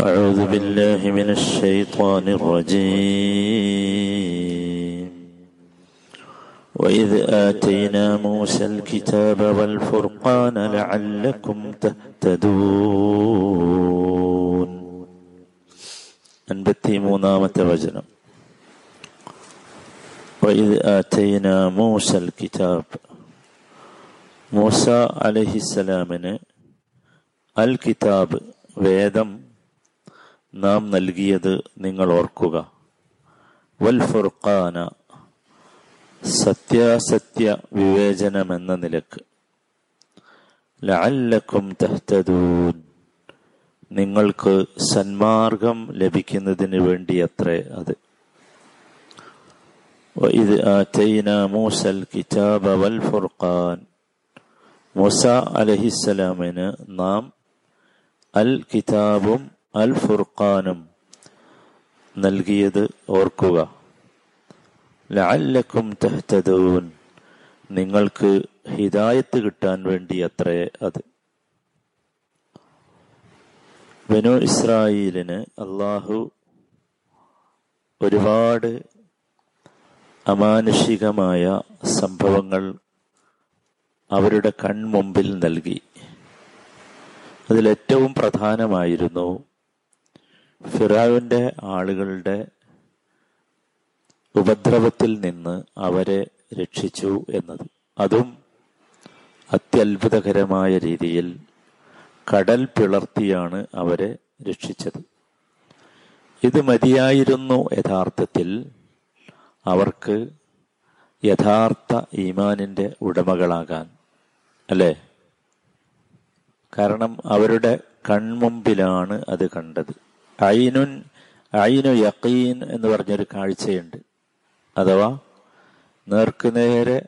أعوذ بالله من الشيطان الرجيم وإذ آتينا موسى الكتاب والفرقان لعلكم تهتدون أنبتي മൂന്നാമത്തെ വചനം وإذ آتينا موسى الكتاب മൂസ അലഹിസലാമിന് അൽ കിതാബ് വേദം നാം നൽകിയത് നിങ്ങൾ ഓർക്കുക. വൽ ഫുർഖാന സത്യാസത്യ വിവേചനമെന്ന നിലയ്ക്ക്. ലഅല്ലക്കും തഹ്തദൂൻ നിങ്ങൾക്ക് സന്മാർഗം ലഭിക്കുന്നതിന് വേണ്ടിയത്രേ അത്. ഇത് ചൈന മൂസൽ കിതാബ വൽ ഫുർഖാൻ മൂസ അലഹിസ്സലാമിന് നാം അൽ കിതാബും അൽ ഫുർഖാനും നൽകിയത് ഓർക്കുക. ലഅല്ലക്കും തഹ്തദൂൻ നിങ്ങൾക്ക് ഹിദായത്ത് കിട്ടാൻ വേണ്ടി അത്രേ അത്. ബനു ഇസ്രായേലിന് അള്ളാഹു ഒരുപാട് അമാനുഷികമായ സംഭവങ്ങൾ അവരുടെ കൺമുമ്പിൽ നൽകി. അതിലേറ്റവും പ്രധാനമായിരുന്നു ഫിറാവിന്റെ ആളുകളുടെ ഉപദ്രവത്തിൽ നിന്ന് അവരെ രക്ഷിച്ചു എന്നത്. അതും അത്യത്ഭുതകരമായ രീതിയിൽ കടൽ പിളർത്തിയാണ് അവരെ രക്ഷിച്ചത്. ഇത് മതിയായിരുന്നു യഥാർത്ഥത്തിൽ അവർക്ക് യഥാർത്ഥ ഈമാനിന്റെ ഉടമകളാകാൻ അല്ലേ? കാരണം അവരുടെ കൺമുമ്പിലാണ് അത് കണ്ടത്. ഐനുൻ ഐനു യക്കീൻ എന്ന് പറഞ്ഞൊരു കാഴ്ചയുണ്ട്. അഥവാ നേർക്കുനേരെ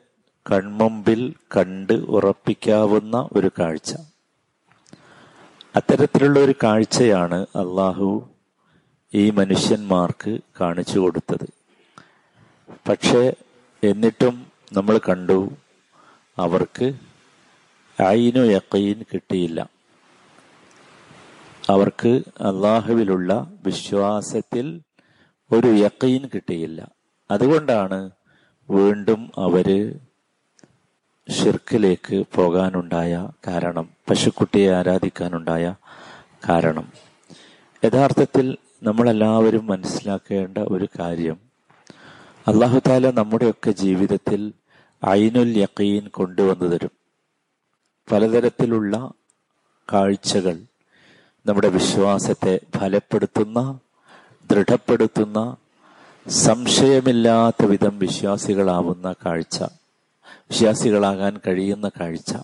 കൺമുമ്പിൽ കണ്ട് ഉറപ്പിക്കാവുന്ന ഒരു കാഴ്ച. അത്തരത്തിലുള്ള ഒരു കാഴ്ചയാണ് അള്ളാഹു ഈ മനുഷ്യന്മാർക്ക് കാണിച്ചു കൊടുത്തത്. പക്ഷേ എന്നിട്ടും നമ്മൾ കണ്ടു അവർക്ക് ഐനു യക്കീൻ കിട്ടിയില്ല. അവർക്ക് അള്ളാഹുവിലുള്ള വിശ്വാസത്തിൽ ഒരു യക്കീൻ കിട്ടിയില്ല. അതുകൊണ്ടാണ് വീണ്ടും അവർ ഷിർക്കിലേക്ക് പോകാനുണ്ടായ കാരണം പശുക്കുട്ടിയെ ആരാധിക്കാനുണ്ടായ കാരണം. യഥാർത്ഥത്തിൽ നമ്മളെല്ലാവരും മനസ്സിലാക്കേണ്ട ഒരു കാര്യം അള്ളാഹു താല നമ്മുടെയൊക്കെ ജീവിതത്തിൽ ഐനുൽ യക്കീൻ കൊണ്ടുവന്നു തരും. പലതരത്തിലുള്ള കാഴ്ചകൾ നമ്മുടെ വിശ്വാസത്തെ ഫലപ്പെടുത്തുന്ന ദൃഢപ്പെടുത്തുന്ന സംശയമില്ലാത്ത വിധം വിശ്വാസികളാവുന്ന കാഴ്ച വിശ്വാസികളാകാൻ കഴിയുന്ന കാഴ്ച.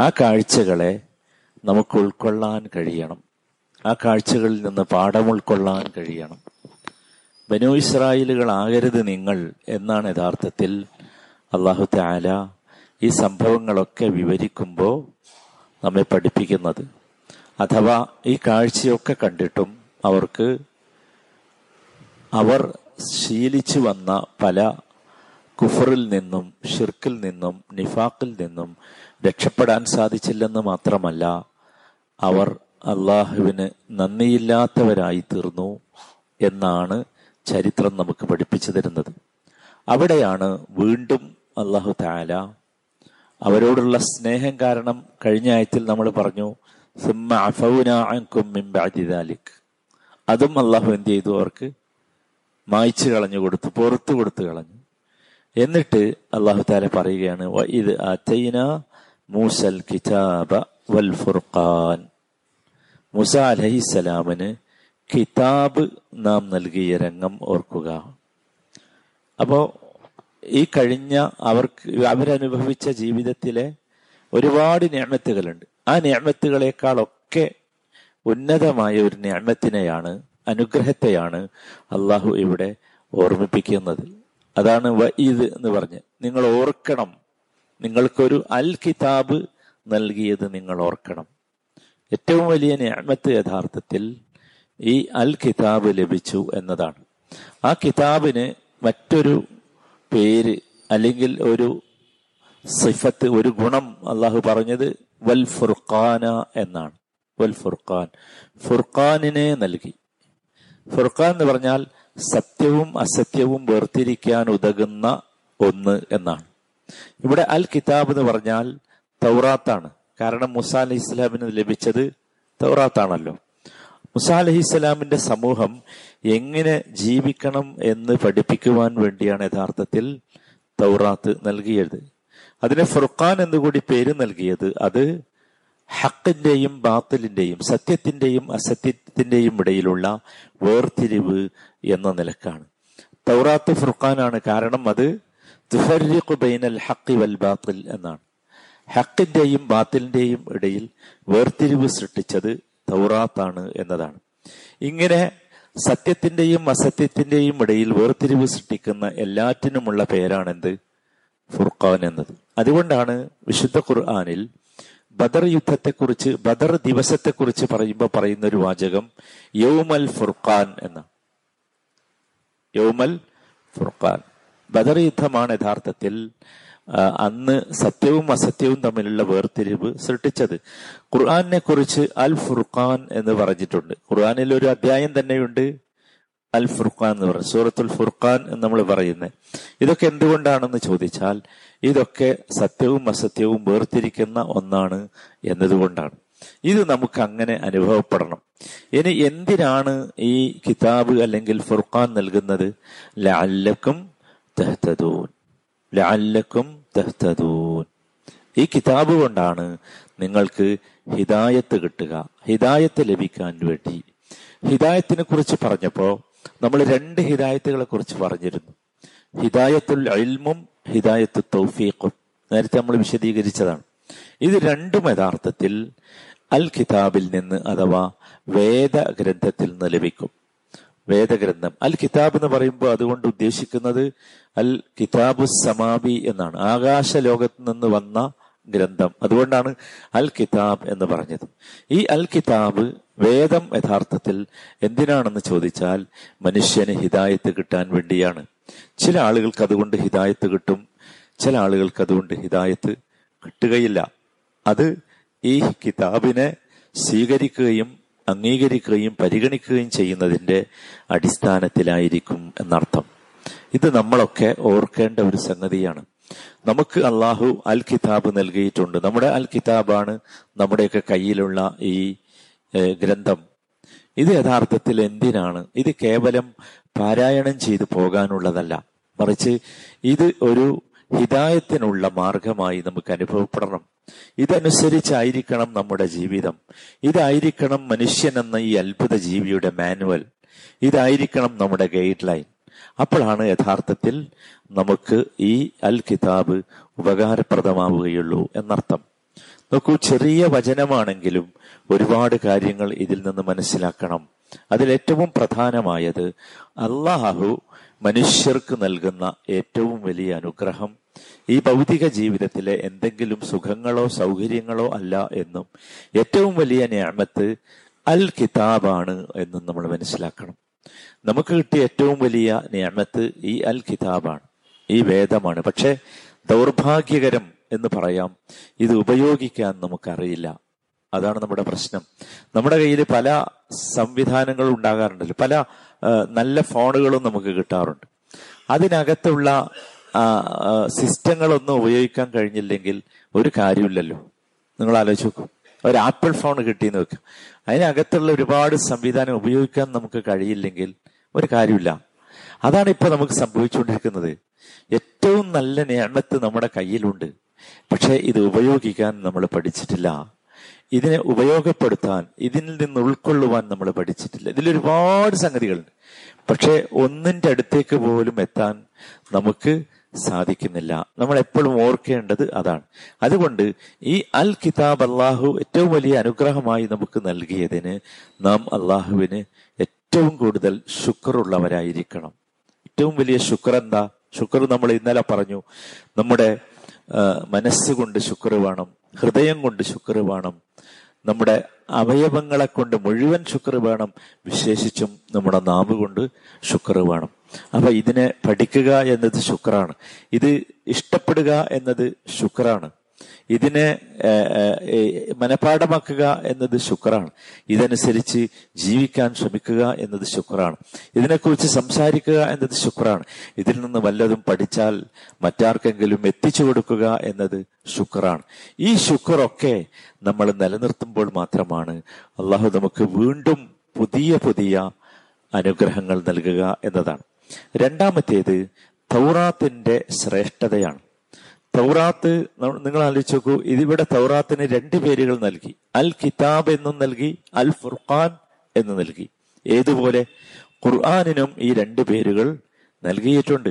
ആ കാഴ്ചകളെ നമുക്ക് ഉൾക്കൊള്ളാൻ കഴിയണം. ആ കാഴ്ചകളിൽ നിന്ന് പാഠം ഉൾക്കൊള്ളാൻ കഴിയണം. ബനു ഇസ്രായേലുകളാകരുത് നിങ്ങൾ എന്നാണ് യഥാർത്ഥത്തിൽ അള്ളാഹു താല ഈ സംഭവങ്ങളൊക്കെ വിവരിക്കുമ്പോൾ നമ്മെ പഠിപ്പിക്കുന്നത്. അഥവാ ഈ കാഴ്ചയൊക്കെ കണ്ടിട്ടും അവർക്ക് അവർ ശീലിച്ചു വന്ന പല കുഫറിൽ നിന്നും ഷിർക്കിൽ നിന്നും നിഫാക്കിൽ നിന്നും രക്ഷപ്പെടാൻ സാധിച്ചില്ലെന്ന് മാത്രമല്ല അവർ അള്ളാഹുവിന് നന്ദിയില്ലാത്തവരായി തീർന്നു എന്നാണ് ചരിത്രം നമുക്ക് പഠിപ്പിച്ചു തരുന്നത്. അവിടെയാണ് വീണ്ടും അള്ളാഹു താല അവരോടുള്ള സ്നേഹം കാരണം കഴിഞ്ഞ ആയത്തിൽ നമ്മൾ പറഞ്ഞു അതും അള്ളാഹു എന്ത് ചെയ്തു? അവർക്ക് മായ്ച്ചു കളഞ്ഞു കൊടുത്തു പുറത്തു കൊടുത്തു കളഞ്ഞു. എന്നിട്ട് അള്ളാഹു താല പറയുകയാണ് ഇത് മൂസൽ കിതാബ വൽ ഫുർഖാൻ. മുസ അലഹിസലാമിന് കിതാബ് നാം നൽകിയ രംഗം ഓർക്കുക. അപ്പോ ഈ കഴിഞ്ഞ അവർക്ക് അവരനുഭവിച്ച ജീവിതത്തിലെ ഒരുപാട് ഞാമത്തുകളുണ്ട്. ആ ഞാമത്തുകളെക്കാളൊക്കെ ഉന്നതമായ ഒരു ഞാമത്തിനെയാണ് അനുഗ്രഹത്തെയാണ് അള്ളാഹു ഇവിടെ ഓർമ്മിപ്പിക്കുന്നത്. അതാണ് വഈദ് എന്ന് പറഞ്ഞ്. നിങ്ങൾ ഓർക്കണം. നിങ്ങൾക്കൊരു അൽ കിതാബ് നൽകിയത് നിങ്ങൾ ഓർക്കണം. ഏറ്റവും വലിയ ഞാമത്ത് യഥാർത്ഥത്തിൽ ഈ അൽ കിതാബ് ലഭിച്ചു എന്നതാണ്. ആ കിതാബിന് മറ്റൊരു പേര് അല്ലെങ്കിൽ ഒരു സിഫത്ത് ഒരു ഗുണം അള്ളാഹു പറഞ്ഞത് വൽ ഫുർഖാന എന്നാണ്. വൽ ഫുർഖാൻ. ഫുർഖാനിനെ നൽകി. ഫുർഖാൻ എന്ന് പറഞ്ഞാൽ സത്യവും അസത്യവും വേർതിരിക്കാൻ ഉതകുന്ന ഒന്ന് എന്നാണ്. ഇവിടെ അൽ കിതാബ് എന്ന് പറഞ്ഞാൽ തൗറാത്താണ്. കാരണം മുസ അലി ഇസ്ലാമിന് ലഭിച്ചത് തൗറാത്താണല്ലോ. മുസ അലഹി ഇസ്ലാമിന്റെ സമൂഹം എങ്ങനെ ജീവിക്കണം എന്ന് പഠിപ്പിക്കുവാൻ വേണ്ടിയാണ് യഥാർത്ഥത്തിൽ തൗറാത്ത് നൽകിയത്. അതിന് ഫുർഖാൻ എന്നുകൂടി പേര് നൽകിയത്. അത് ഹക്കിന്റെയും ബാത്തിലിന്റെയും സത്യത്തിന്റെയും അസത്യത്തിന്റെയും ഇടയിലുള്ള വേർതിരിവ് എന്ന നിലക്കാണ്. തൗറാത്ത് ഫുർഖാനാണ് കാരണം അത് ബൈനൽ ഹക്കി വൽ ബാത്തിൽ എന്നാണ്. ഹക്കിന്റെയും ബാത്തിലിന്റെയും ഇടയിൽ വേർതിരിവ് സൃഷ്ടിച്ചത് തൗറാത്താണ് എന്നതാണ്. ഇങ്ങനെ സത്യത്തിന്റെയും അസത്യത്തിന്റെയും ഇടയിൽ വേർതിരിവ് സൃഷ്ടിക്കുന്ന എല്ലാറ്റിനുമുള്ള പേരാണെന്ത്? ഫുർഖാൻ എന്നത്. അതുകൊണ്ടാണ് വിശുദ്ധ ഖുർആാനിൽ ബദർ യുദ്ധത്തെക്കുറിച്ച് ബദർ ദിവസത്തെക്കുറിച്ച് പറയുമ്പോൾ പറയുന്ന ഒരു വാചകം യൗമൽ ഫുർഖാൻ എന്ന. യൗമൽ ഫുർഖാൻ. ബദർ യുദ്ധമാണ് യഥാർത്ഥത്തിൽ അന്ന് സത്യവും അസത്യവും തമ്മിലുള്ള വേർതിരിവ് സൃഷ്ടിച്ചത്. ഖുർആാനിനെ കുറിച്ച് അൽ ഫുർഖാൻ എന്ന് പറഞ്ഞിട്ടുണ്ട്. ഖുർആാനിൽ ഒരു അധ്യായം തന്നെയുണ്ട്. അൽ ഫുർഖാൻ എന്ന് പറയും. സൂറത്തുൽ ഫുർഖാൻ എന്ന് നമ്മൾ പറയുന്നത്. ഇതൊക്കെ എന്തുകൊണ്ടാണെന്ന് ചോദിച്ചാൽ ഇതൊക്കെ സത്യവും അസത്യവും വേർതിരിക്കുന്ന ഒന്നാണ് എന്നതുകൊണ്ടാണ്. ഇത് നമുക്ക് അങ്ങനെ അനുഭവപ്പെടണം. ഇനി എന്തിനാണ് ഈ കിതാബ് അല്ലെങ്കിൽ ഫുർഖാൻ നൽകുന്നത്? ലാല്ലക്കും തെഹ്തദൂൻ. ലാല്ലക്കും തെഹ്തദൂൻ. ഈ കിതാബ് കൊണ്ടാണ് നിങ്ങൾക്ക് ഹിദായത്ത് കിട്ടുക ഹിദായത്ത് ലഭിക്കാൻ വേണ്ടി. ഹിദായത്തിനെ കുറിച്ച് പറഞ്ഞപ്പോ നമ്മൾ രണ്ട് ഹിദായത്തുകളെ കുറിച്ച് പറഞ്ഞിരുന്നു. ഹിദായത്തുൽ അൽമും ഹിദായത്തു തൗഫീഖും. നേരത്തെ നമ്മൾ വിശദീകരിച്ചതാണ്. ഇത് രണ്ടും യഥാർത്ഥത്തിൽ അൽ കിതാബിൽ നിന്ന് അഥവാ വേദഗ്രന്ഥത്തിൽ നിന്ന് ലഭിക്കും. വേദഗ്രന്ഥം. അൽ കിതാബ് എന്ന് പറയുമ്പോൾ അതുകൊണ്ട് ഉദ്ദേശിക്കുന്നത് അൽ കിതാബു സമാബി എന്നാണ്. ആകാശ ലോകത്ത് നിന്ന് വന്ന ഗ്രന്ഥം. അതുകൊണ്ടാണ് അൽ കിതാബ് എന്ന് പറഞ്ഞത്. ഈ അൽ കിതാബ് വേദം യഥാർത്ഥത്തിൽ എന്തിനാണെന്ന് ചോദിച്ചാൽ മനുഷ്യന് ഹിതായത്ത് കിട്ടാൻ വേണ്ടിയാണ്. ചില ആളുകൾക്ക് അതുകൊണ്ട് ഹിതായത്ത് കിട്ടും ചില ആളുകൾക്ക് അതുകൊണ്ട് ഹിതായത്ത് കിട്ടുകയില്ല. അത് ഈ കിതാബിനെ സ്വീകരിക്കുകയും അംഗീകരിക്കുകയും പരിഗണിക്കുകയും ചെയ്യുന്നതിന്റെ അടിസ്ഥാനത്തിലായിരിക്കും എന്നർത്ഥം. ഇത് നമ്മളൊക്കെ ഓർക്കേണ്ട ഒരു സംഗതിയാണ്. നമുക്ക് അള്ളാഹു അൽ കിതാബ് നൽകിയിട്ടുണ്ട്. നമ്മുടെ അൽ കിതാബാണ് നമ്മുടെയൊക്കെ കയ്യിലുള്ള ഈ ഗ്രന്ഥം. ഇത് യഥാർത്ഥത്തിൽ എന്തിനാണ്? ഇത് കേവലം പാരായണം ചെയ്ത് പോകാനുള്ളതല്ല. മറിച്ച് ഇത് ഒരു ഹിതായത്തിനുള്ള മാർഗമായി നമുക്ക് അനുഭവപ്പെടണം. ഇതനുസരിച്ചായിരിക്കണം നമ്മുടെ ജീവിതം. ഇതായിരിക്കണം മനുഷ്യൻ എന്ന ഈ അത്ഭുത ജീവിയുടെ മാനുവൽ. ഇതായിരിക്കണം നമ്മുടെ ഗൈഡ് ലൈൻ അപ്പോഴാണ് യഥാർത്ഥത്തിൽ നമുക്ക് ഈ അൽ കിതാബ് ഉപകാരപ്രദമാവുകയുള്ളൂ എന്നർത്ഥം. നോക്കൂ ചെറിയ വചനമാണെങ്കിലും ഒരുപാട് കാര്യങ്ങൾ ഇതിൽ നിന്ന് മനസ്സിലാക്കണം. അതിൽ ഏറ്റവും പ്രധാനമായത് അള്ളാഹു മനുഷ്യർക്ക് നൽകുന്ന ഏറ്റവും വലിയ അനുഗ്രഹം ഈ ഭൗതിക ജീവിതത്തിലെ എന്തെങ്കിലും സുഖങ്ങളോ സൗകര്യങ്ങളോ അല്ല എന്നും ഏറ്റവും വലിയ ഞാമത്ത് അൽ കിതാബാണ് എന്നും നമ്മൾ മനസ്സിലാക്കണം. നമുക്ക് കിട്ടിയ ഏറ്റവും വലിയ ഞാമത്ത് ഈ അൽ കിതാബാണ് ഈ വേദമാണ്. പക്ഷെ ദൗർഭാഗ്യകരം എന്ന് പറയാം. ഇത് ഉപയോഗിക്കാൻ നമുക്കറിയില്ല. അതാണ് നമ്മുടെ പ്രശ്നം. നമ്മുടെ കയ്യിൽ പല സംവിധാനങ്ങളും ഉണ്ടാകാറുണ്ടല്ലോ. പല നല്ല ഫോണുകളും നമുക്ക് കിട്ടാറുണ്ട്. അതിനകത്തുള്ള സിസ്റ്റങ്ങളൊന്നും ഉപയോഗിക്കാൻ കഴിഞ്ഞില്ലെങ്കിൽ ഒരു കാര്യമില്ലല്ലോ. നിങ്ങൾ ആലോചിച്ച് നോക്കൂ. ഒരു ആപ്പിൾ ഫോൺ കിട്ടിയെന്ന് വെക്കാം. അതിനകത്തുള്ള ഒരുപാട് സംവിധാനം ഉപയോഗിക്കാൻ നമുക്ക് കഴിയില്ലെങ്കിൽ ഒരു കാര്യമില്ല. അതാണ് ഇപ്പൊ നമുക്ക് സംഭവിച്ചുകൊണ്ടിരിക്കുന്നത്. ഏറ്റവും നല്ല നേണത്ത് നമ്മുടെ കയ്യിലുണ്ട്. പക്ഷെ ഇത് ഉപയോഗിക്കാൻ നമ്മൾ പഠിച്ചിട്ടില്ല. ഇതിനെ ഉപയോഗപ്പെടുത്താൻ ഇതിൽ നിന്ന് ഉൾക്കൊള്ളുവാൻ നമ്മൾ പഠിച്ചിട്ടില്ല. ഇതിൽ ഒരുപാട് സംഗതികളുണ്ട്. പക്ഷെ ഒന്നിന്റെ അടുത്തേക്ക് പോലും എത്താൻ നമുക്ക് സാധിക്കുന്നില്ല. നമ്മൾ എപ്പോഴും ഓർക്കേണ്ടത് അതാണ്. അതുകൊണ്ട് ഈ അൽ കിതാബ് അള്ളാഹു ഏറ്റവും വലിയ അനുഗ്രഹമായി നമുക്ക് നൽകിയതിന് നാം അള്ളാഹുവിന് ഏറ്റവും കൂടുതൽ ശുക്റുള്ളവരായിരിക്കണം ഏറ്റവും വലിയ ശുക്ർ എന്താ ശുക്ർ നമ്മൾ ഇന്നലെ പറഞ്ഞു. നമ്മുടെ മനസ്സുകൊണ്ട് ശുക്ർ വേണം ഹൃദയം കൊണ്ട് ശുക്ർ വേണം. നമ്മുടെ അവയവങ്ങളെ കൊണ്ട് മുഴുവൻ ശുക്ർ വേണം. വിശേഷിച്ചും നമ്മുടെ നാവ് കൊണ്ട് ശുക്ർ വേണം. അപ്പൊ ഇതിനെ പഠിക്കുക എന്നത് ശുക്രാണ്. ഇത് ഇഷ്ടപ്പെടുക എന്നത് ശുക്രാണ്. ഇതിനെ മനഃപാഠമാക്കുക എന്നത് ശുക്രാണ്. ഇതനുസരിച്ച് ജീവിക്കാൻ ശ്രമിക്കുക എന്നത് ശുക്രാണ്. ഇതിനെക്കുറിച്ച് സംസാരിക്കുക എന്നത് ശുക്രാണ്. ഇതിൽ നിന്ന് വല്ലതും പഠിച്ചാൽ മറ്റാർക്കെങ്കിലും എത്തിച്ചു കൊടുക്കുക എന്നത് ശുക്രാണ്. ഈ ശുക്രൊക്കെ നമ്മൾ നിലനിർത്തുമ്പോൾ മാത്രമാണ് അള്ളാഹു നമുക്ക് വീണ്ടും പുതിയ പുതിയ അനുഗ്രഹങ്ങൾ നൽകുക എന്നതാണ്. രണ്ടാമത്തേത് തൗറാത്തിന്റെ ശ്രേഷ്ഠതയാണ്. തൗറാത്ത് നിങ്ങൾ ആലോചിച്ച് നോക്കൂ. ഇതിവിടെ തൗറാത്തിന് രണ്ട് പേരുകൾ നൽകി. അൽ കിതാബ് എന്നും നൽകി അൽ ഫുർഖാൻ എന്ന് നൽകി. ഏതുപോലെ? ഖുർആാനിനും ഈ രണ്ട് പേരുകൾ നൽകിയിട്ടുണ്ട്.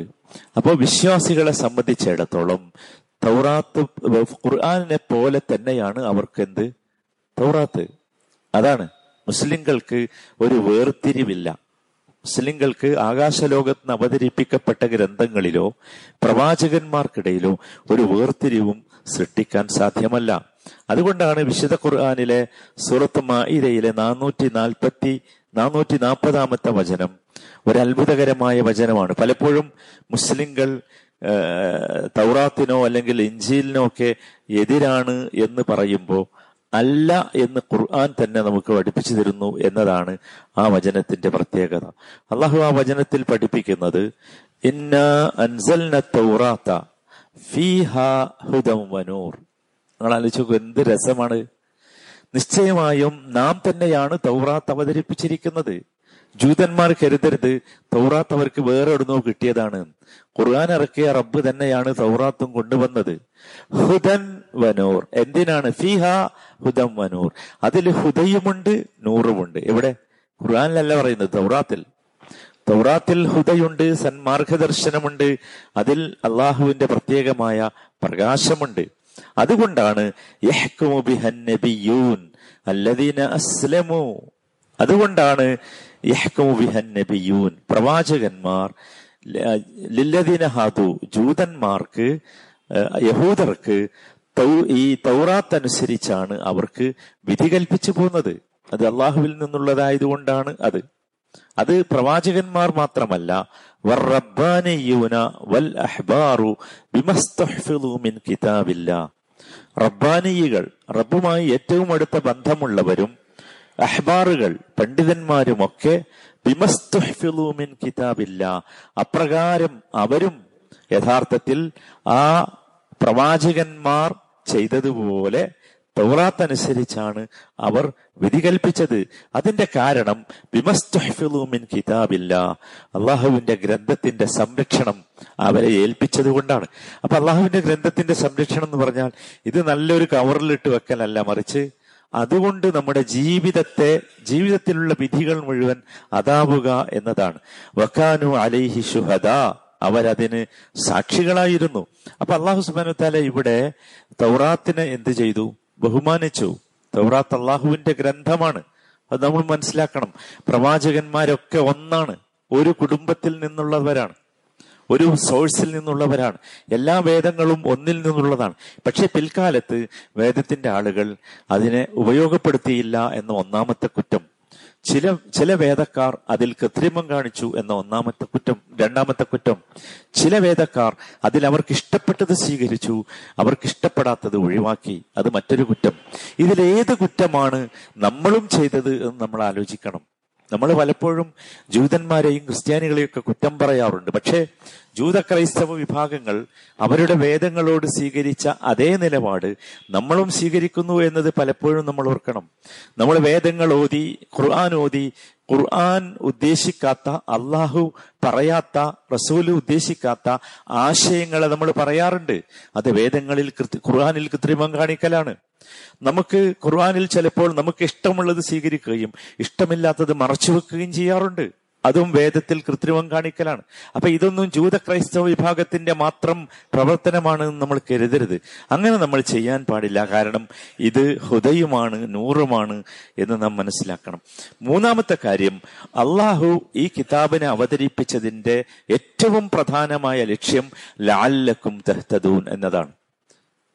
അപ്പോൾ വിശ്വാസികളെ സംബന്ധിച്ചിടത്തോളം തൗറാത്ത് ഖുർആാനിനെ പോലെ തന്നെയാണ് അവർക്ക് എന്ത് തൗറാത്ത്. അതാണ്. മുസ്ലിങ്ങൾക്ക് ഒരു വേർതിരിവില്ല. മുസ്ലിങ്ങൾക്ക് ആകാശലോകത്ത് അവതരിപ്പിക്കപ്പെട്ട ഗ്രന്ഥങ്ങളിലോ പ്രവാചകന്മാർക്കിടയിലോ ഒരു വേർതിരിവും സൃഷ്ടിക്കാൻ സാധ്യമല്ല. അതുകൊണ്ടാണ് വിശുദ്ധ ഖുർആാനിലെ സൂറത്ത് മായിരയിലെ നാനൂറ്റി നാൽപ്പത്തി നാനൂറ്റി നാൽപ്പതാമത്തെ വചനം ഒരു അത്ഭുതകരമായ വചനമാണ്. പലപ്പോഴും മുസ്ലിങ്ങൾ തൗറാത്തിനോ അല്ലെങ്കിൽ ഇഞ്ചിലിനോ ഒക്കെ എതിരാണ് എന്ന് പറയുമ്പോൾ അല്ല എന്ന് ഖുർആൻ തന്നെ നമുക്ക് പഠിപ്പിച്ചു തരുന്നു എന്നതാണ് ആ വചനത്തിന്റെ പ്രത്യേകത. അള്ളാഹു ആ വചനത്തിൽ പഠിപ്പിക്കുന്നത് ഇന്ന അൻസൽന വനൂർ നിങ്ങൾ ആലോചിച്ചു എന്ത് രസമാണ്. നിശ്ചയമായും നാം തന്നെയാണ് തൗറാത്ത് അവതരിപ്പിച്ചിരിക്കുന്നത്. ജൂതന്മാർ കരുതരുത് തൗറാത്ത് അവർക്ക് വേറെ എവിടുന്നോ കിട്ടിയതാണ്. ഖുർആൻ ഇറക്കിയ റബ്ബ് തന്നെയാണ് തൗറാത്തും കൊണ്ടുവന്നത്. ഹുദൻ വനൂർ. എന്തിനാണ്? ഫിഹ ഹുദം വനൂർ. അതിൽ ഹുദയുമുണ്ട് നൂറുമുണ്ട്. എവിടെ? ഖുർആാനിലല്ല പറയുന്നത് തൗറാത്തിൽ. തൗറാത്തിൽ ഹുദയുണ്ട് സന്മാർഗദർശനമുണ്ട്. അതിൽ അള്ളാഹുവിന്റെ പ്രത്യേകമായ പ്രകാശമുണ്ട്. അതുകൊണ്ടാണ് അസ്ലമു. അതുകൊണ്ടാണ് പ്രവാചകന്മാർ ലില്ലദീന ഹാദു ജൂതന്മാർക്ക് യഹൂദർക്ക് ഈ തൗറാത്ത് അനുസരിച്ചാണ് അവർക്ക് വിധി കൽപ്പിച്ചു പോകുന്നത് അത് അള്ളാഹുവിൽ നിന്നുള്ളതായതുകൊണ്ടാണ് അത്. അത് പ്രവാചകന്മാർ മാത്രമല്ല വൽ അഹ്ബാറു മിൻ റബ്ബുമായി ഏറ്റവും അടുത്ത ബന്ധമുള്ളവരും അഹ്ബാറുകൾ പണ്ഡിതന്മാരുമൊക്കെ മിൻ കിതാബില്ല. അപ്രകാരം അവരും യഥാർത്ഥത്തിൽ ആ പ്രവാചകന്മാർ ചെയ്തതുപോലെ തൗറാത്ത് അനുസരിച്ചാണ് അവർ വിധി കൽപ്പിച്ചത് അതിന്റെ കാരണം മിൻ കിതാബില്ല. അള്ളാഹുവിന്റെ ഗ്രന്ഥത്തിന്റെ സംരക്ഷണം അവരെ ഏൽപ്പിച്ചത് കൊണ്ടാണ്. അപ്പൊ അള്ളാഹുവിന്റെ ഗ്രന്ഥത്തിന്റെ സംരക്ഷണം എന്ന് പറഞ്ഞാൽ ഇത് നല്ലൊരു കവറിലിട്ട് വെക്കലല്ല മറിച്ച് അതുകൊണ്ട് നമ്മുടെ ജീവിതത്തെ ജീവിതത്തിലുള്ള വിധികൾ മുഴുവൻ അതാവുക എന്നതാണ്. വക്കാനു അലൈഹി ഷുഹദ അവരതിന് സാക്ഷികളായിരുന്നു. അപ്പൊ അള്ളാഹു സുബാനുത്താല ഇവിടെ തൗറാത്തിനെ എന്ത് ചെയ്തു? ബഹുമാനിച്ചു. തൗറാത്ത് അള്ളാഹുവിന്റെ ഗ്രന്ഥമാണ്. അത് നമ്മൾ മനസ്സിലാക്കണം. പ്രവാചകന്മാരൊക്കെ ഒന്നാണ്. ഒരു കുടുംബത്തിൽ നിന്നുള്ളവരാണ്. ഒരു സോഴ്സിൽ നിന്നുള്ളവരാണ്. എല്ലാ വേദങ്ങളും ഒന്നിൽ നിന്നുള്ളതാണ്. പക്ഷെ പിൽക്കാലത്ത് വേദത്തിന്റെ ആളുകൾ അതിനെ ഉപയോഗപ്പെടുത്തിയില്ല എന്ന ഒന്നാമത്തെ കുറ്റം. ചില ചില വേദക്കാർ അതിൽ കൃത്രിമം കാണിച്ചു എന്ന ഒന്നാമത്തെ കുറ്റം രണ്ടാമത്തെ കുറ്റം. ചില വേദക്കാർ അതിൽ അവർക്ക് ഇഷ്ടപ്പെട്ടത് സ്വീകരിച്ചു അവർക്ക് ഇഷ്ടപ്പെടാത്തത് ഒഴിവാക്കി. അത് മറ്റൊരു കുറ്റം. ഇതിലേത് കുറ്റമാണ് നമ്മളും ചെയ്തത് എന്ന് നമ്മൾ ആലോചിക്കണം. നമ്മൾ പലപ്പോഴും ജൂതന്മാരെയും ക്രിസ്ത്യാനികളെയും ഒക്കെ കുറ്റം പറയാറുണ്ട്. പക്ഷേ ജൂത ക്രൈസ്തവ വിഭാഗങ്ങൾ അവരുടെ വേദങ്ങളോട് സ്വീകരിച്ച അതേ നിലപാട് നമ്മളും സ്വീകരിക്കുന്നു എന്നത് പലപ്പോഴും നമ്മൾ ഓർക്കണം. നമ്മൾ വേദങ്ങൾ ഓതി ഖുർആൻ ഓതി ഖുർആൻ ഉദ്ദേശിക്കാത്ത അള്ളാഹു പറയാത്ത റസൂൽ ഉദ്ദേശിക്കാത്ത ആശയങ്ങളെ നമ്മൾ പറയാറുണ്ട്. അത് വേദങ്ങളിൽ ഖുർആാനിൽ കൃത്രിമം കാണിക്കലാണ്. നമുക്ക് ഖുർആാനിൽ ചിലപ്പോൾ നമുക്ക് ഇഷ്ടമുള്ളത് സ്വീകരിക്കുകയും ഇഷ്ടമില്ലാത്തത് മറച്ചു വെക്കുകയും ചെയ്യാറുണ്ട്. അതും വേദത്തിൽ കൃത്രിമം കാണിക്കലാണ്. അപ്പൊ ഇതൊന്നും ജൂത ക്രൈസ്തവ വിഭാഗത്തിന്റെ മാത്രം പ്രവർത്തനമാണ് നമ്മൾ കരുതരുത്. അങ്ങനെ നമ്മൾ ചെയ്യാൻ പാടില്ല. കാരണം ഇത് ഹൃദയമാണ് നൂറുമാണ് എന്ന് നാം മനസ്സിലാക്കണം. മൂന്നാമത്തെ കാര്യം അള്ളാഹു ഈ കിതാബിനെ അവതരിപ്പിച്ചതിന്റെ ഏറ്റവും പ്രധാനമായ ലക്ഷ്യം ലാല്ലക്കും തെഹ്തദൂൻ എന്നതാണ്.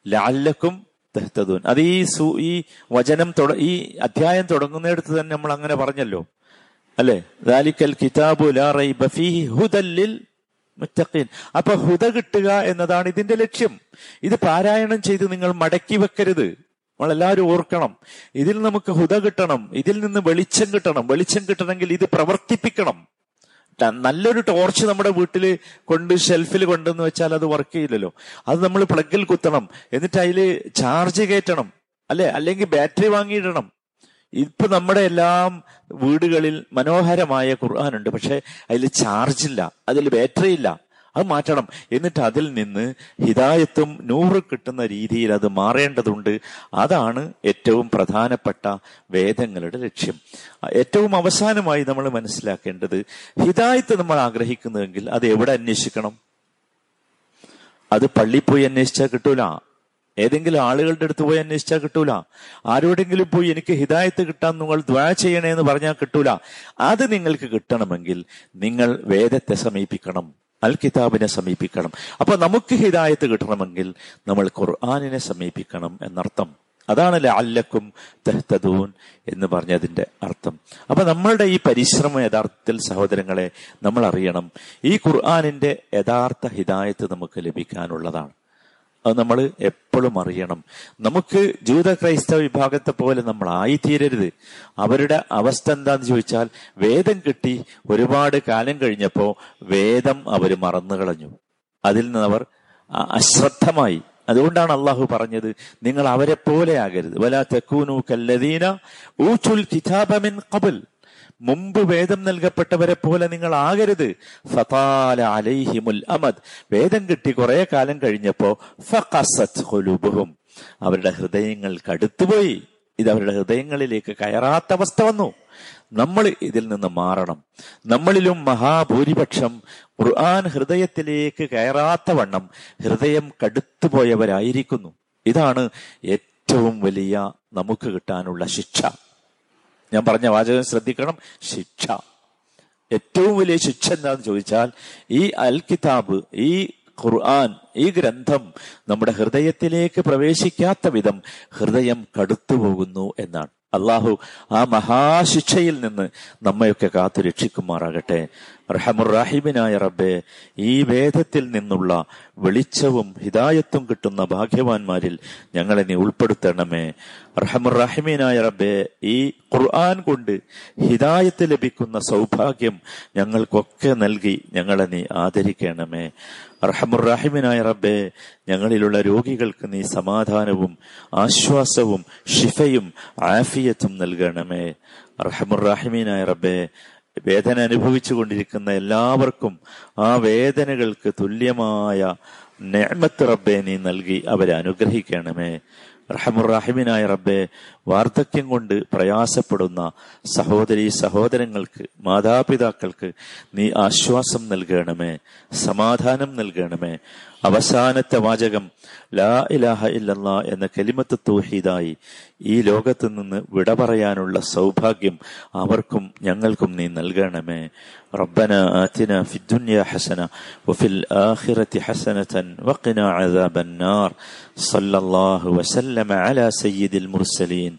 ലാല്ലക്കും തെഹ്തദൂൻ. അത് ഈ സു ഈ വചനം ഈ അധ്യായം തുടങ്ങുന്നിടത്ത് തന്നെ നമ്മൾ അങ്ങനെ പറഞ്ഞല്ലോ. അല്ലെ? ദാലിക്കൽ കിതാബു ലാ റൈബ ഫീഹി ഹുദല്ലിൽ മുത്തഖീൻ. അപ്പൊ ഹുദ കിട്ടുക എന്നതാണ് ഇതിന്റെ ലക്ഷ്യം. ഇത് പാരായണം ചെയ്ത് നിങ്ങൾ മടക്കി വെക്കരുത്. നമ്മളെല്ലാവരും ഓർക്കണം. ഇതിൽ നമുക്ക് ഹുദ കിട്ടണം. ഇതിൽ നിന്ന് വെളിച്ചം കിട്ടണം. വെളിച്ചം കിട്ടണമെങ്കിൽ ഇത് പ്രവർത്തിപ്പിക്കണം. നല്ലൊരു ടോർച്ച് നമ്മുടെ വീട്ടിൽ കൊണ്ട് ഷെൽഫിൽ കൊണ്ടെന്ന് വെച്ചാൽ അത് വർക്ക് ചെയ്യില്ലല്ലോ. അത് നമ്മൾ പ്ലഗിൽ കുത്തണം. എന്നിട്ട് അതിൽ ചാർജ് കയറ്റണം. അല്ലെ? അല്ലെങ്കിൽ ബാറ്ററി വാങ്ങിയിടണം. ഇപ്പൊ നമ്മുടെ എല്ലാം വീടുകളിൽ മനോഹരമായ ഖുർആാനുണ്ട് പക്ഷെ അതിൽ ചാർജ് ഇല്ല അതിൽ ബാറ്ററി ഇല്ല. അത് മാറ്റണം. എന്നിട്ട് അതിൽ നിന്ന് ഹിദായത്തും നൂറ് കിട്ടുന്ന രീതിയിൽ അത് മാറേണ്ടതുണ്ട്. അതാണ് ഏറ്റവും പ്രധാനപ്പെട്ട വേദങ്ങളുടെ ലക്ഷ്യം. ഏറ്റവും അവസാനമായി നമ്മൾ മനസ്സിലാക്കേണ്ടത് ഹിദായത്ത് നമ്മൾ ആഗ്രഹിക്കുന്നുവെങ്കിൽ അത് എവിടെ അന്വേഷിക്കണം? അത് പള്ളി പോയി അന്വേഷിച്ചാൽ കിട്ടൂല. ഏതെങ്കിലും ആളുകളുടെ അടുത്ത് പോയി അന്വേഷിച്ചാൽ കിട്ടൂല. ആരോടെങ്കിലും പോയി എനിക്ക് ഹിദായത്ത് കിട്ടാൻ നിങ്ങൾ ദ്വാ ചെയ്യണേ എന്ന് പറഞ്ഞാൽ കിട്ടൂല. അത് നിങ്ങൾക്ക് കിട്ടണമെങ്കിൽ നിങ്ങൾ വേദത്തെ സമീപിക്കണം അൽ കിതാബിനെ സമീപിക്കണം. അപ്പൊ നമുക്ക് ഹിദായത്ത് കിട്ടണമെങ്കിൽ നമ്മൾ ഖുർആാനിനെ സമീപിക്കണം എന്നർത്ഥം. അതാണ് ലഅല്ലക്കും തെഹ്തദൂൻ എന്ന് പറഞ്ഞതിന്റെ അർത്ഥം. അപ്പൊ നമ്മളുടെ ഈ പരിശ്രമം യഥാർത്ഥത്തിൽ സഹോദരങ്ങളെ നമ്മൾ അറിയണം ഈ ഖുർആാനിന്റെ യഥാർത്ഥ ഹിദായത്ത് നമുക്ക് ലഭിക്കാനുള്ളതാണ്. അത് നമ്മൾ എപ്പോഴും അറിയണം. നമുക്ക് ജൂത ക്രൈസ്തവ വിഭാഗത്തെ പോലെ നമ്മൾ ആയിത്തീരരുത്. അവരുടെ അവസ്ഥ എന്താന്ന് ചോദിച്ചാൽ വേദം കിട്ടി ഒരുപാട് കാലം കഴിഞ്ഞപ്പോ വേദം അവർ മറന്നു കളഞ്ഞു അതിൽ നിന്ന് അവർ അശ്രദ്ധമായി. അതുകൊണ്ടാണ് അള്ളാഹു പറഞ്ഞത് നിങ്ങൾ അവരെ പോലെ ആകരുത്. വലാ തെക്കൂനു കല്ലദീന ഊച്ചുൽ കിതാബമിൻ കബൽ മുമ്പ് വേദം നൽകപ്പെട്ടവരെ പോലെ നിങ്ങൾ ആകരുത്. ഫതാല അലൈഹിമുൽ അമദ്. വേദം കിട്ടി കുറെ കാലം കഴിഞ്ഞപ്പോ ഫുലുബും അവരുടെ ഹൃദയങ്ങൾ കടുത്തുപോയി. ഇത് അവരുടെ ഹൃദയങ്ങളിലേക്ക് കയറാത്ത അവസ്ഥ വന്നു. നമ്മൾ ഇതിൽ നിന്ന് മാറണം. നമ്മളിലും മഹാഭൂരിപക്ഷം ഖുർആൻ ഹൃദയത്തിലേക്ക് കയറാത്ത വണ്ണം ഹൃദയം കടുത്തുപോയവരായിരിക്കുന്നു. ഇതാണ് ഏറ്റവും വലിയ നമുക്ക് കിട്ടാനുള്ള ശിക്ഷ. ഞാൻ പറഞ്ഞ വാചകം ശ്രദ്ധിക്കണം. ശിക്ഷ. ഏറ്റവും വലിയ ശിക്ഷ എന്താണെന്ന് ചോദിച്ചാൽ ഈ അൽ കിതാബ് ഈ ഖുർആൻ ഈ ഗ്രന്ഥം നമ്മുടെ ഹൃദയത്തിലേക്ക് പ്രവേശിക്കാത്ത വിധം ഹൃദയം കടുത്തുപോകുന്നു എന്നാണ്. അള്ളാഹു ആ മഹാശിക്ഷയിൽ നിന്ന് നമ്മയൊക്കെ കാത്തു രക്ഷിക്കുമാറാകട്ടെ റഹമുറാഹിബിനായ റബ്ബെ ഈ വേദത്തിൽ നിന്നുള്ള വെളിച്ചവും ഹിദായത്തും കിട്ടുന്ന ഭാഗ്യവാന്മാരിൽ ഞങ്ങളെ നീ ഉൾപ്പെടുത്തണമേ. റഹമുറാഹിമീനായ റബ്ബെ ഈ ഖുർആൻ കൊണ്ട് ഹിതായത്ത് ലഭിക്കുന്ന സൗഭാഗ്യം ഞങ്ങൾക്കൊക്കെ നൽകി ഞങ്ങളെ നീ ആദരിക്കണമേ. റഹമുറാഹിമിനായ റബ്ബെ ഞങ്ങളിലുള്ള രോഗികൾക്ക് നീ സമാധാനവും ആശ്വാസവും ഷിഫയും ആഫിയത്തും നൽകണമേ. റഹമുറാഹിമീനായ റബ്ബെ വേദന അനുഭവിച്ചു കൊണ്ടിരിക്കുന്ന എല്ലാവർക്കും ആ വേദനകൾക്ക് തുല്യമായ നെഹ്മത്ത് റബ്ബെ നീ നൽകി അവരെ അനുഗ്രഹിക്കണമേ. റഹമുറാഹിമിനായ റബ്ബെ വാർദ്ധക്യം കൊണ്ട് പ്രയാസപ്പെടുന്ന സഹോദരി സഹോദരങ്ങൾക്ക് മാതാപിതാക്കൾക്ക് നീ ആശ്വാസം നൽകണമേ സമാധാനം നൽകണമേ. അവസാനത്തെ വാചകം ലാ ഇലാഹ ഇല്ലല്ല എന്ന കലിമത്ത് തൂഹീദായി ഈ ലോകത്ത് നിന്ന് വിട പറയാനുള്ള സൗഭാഗ്യം അവർക്കും ഞങ്ങൾക്കും നീ നൽകണമേ. റബ്ബന ആതിന ഫിദ്ദുനിയ ഹസന വഫിൽ ആഖിറതി ഹസനതൻ വഖിനാ അദാബന്നാർ സല്ലല്ലാഹു വസല്ലമ അലാ സയ്യിദിൽ മുർസലീൻ.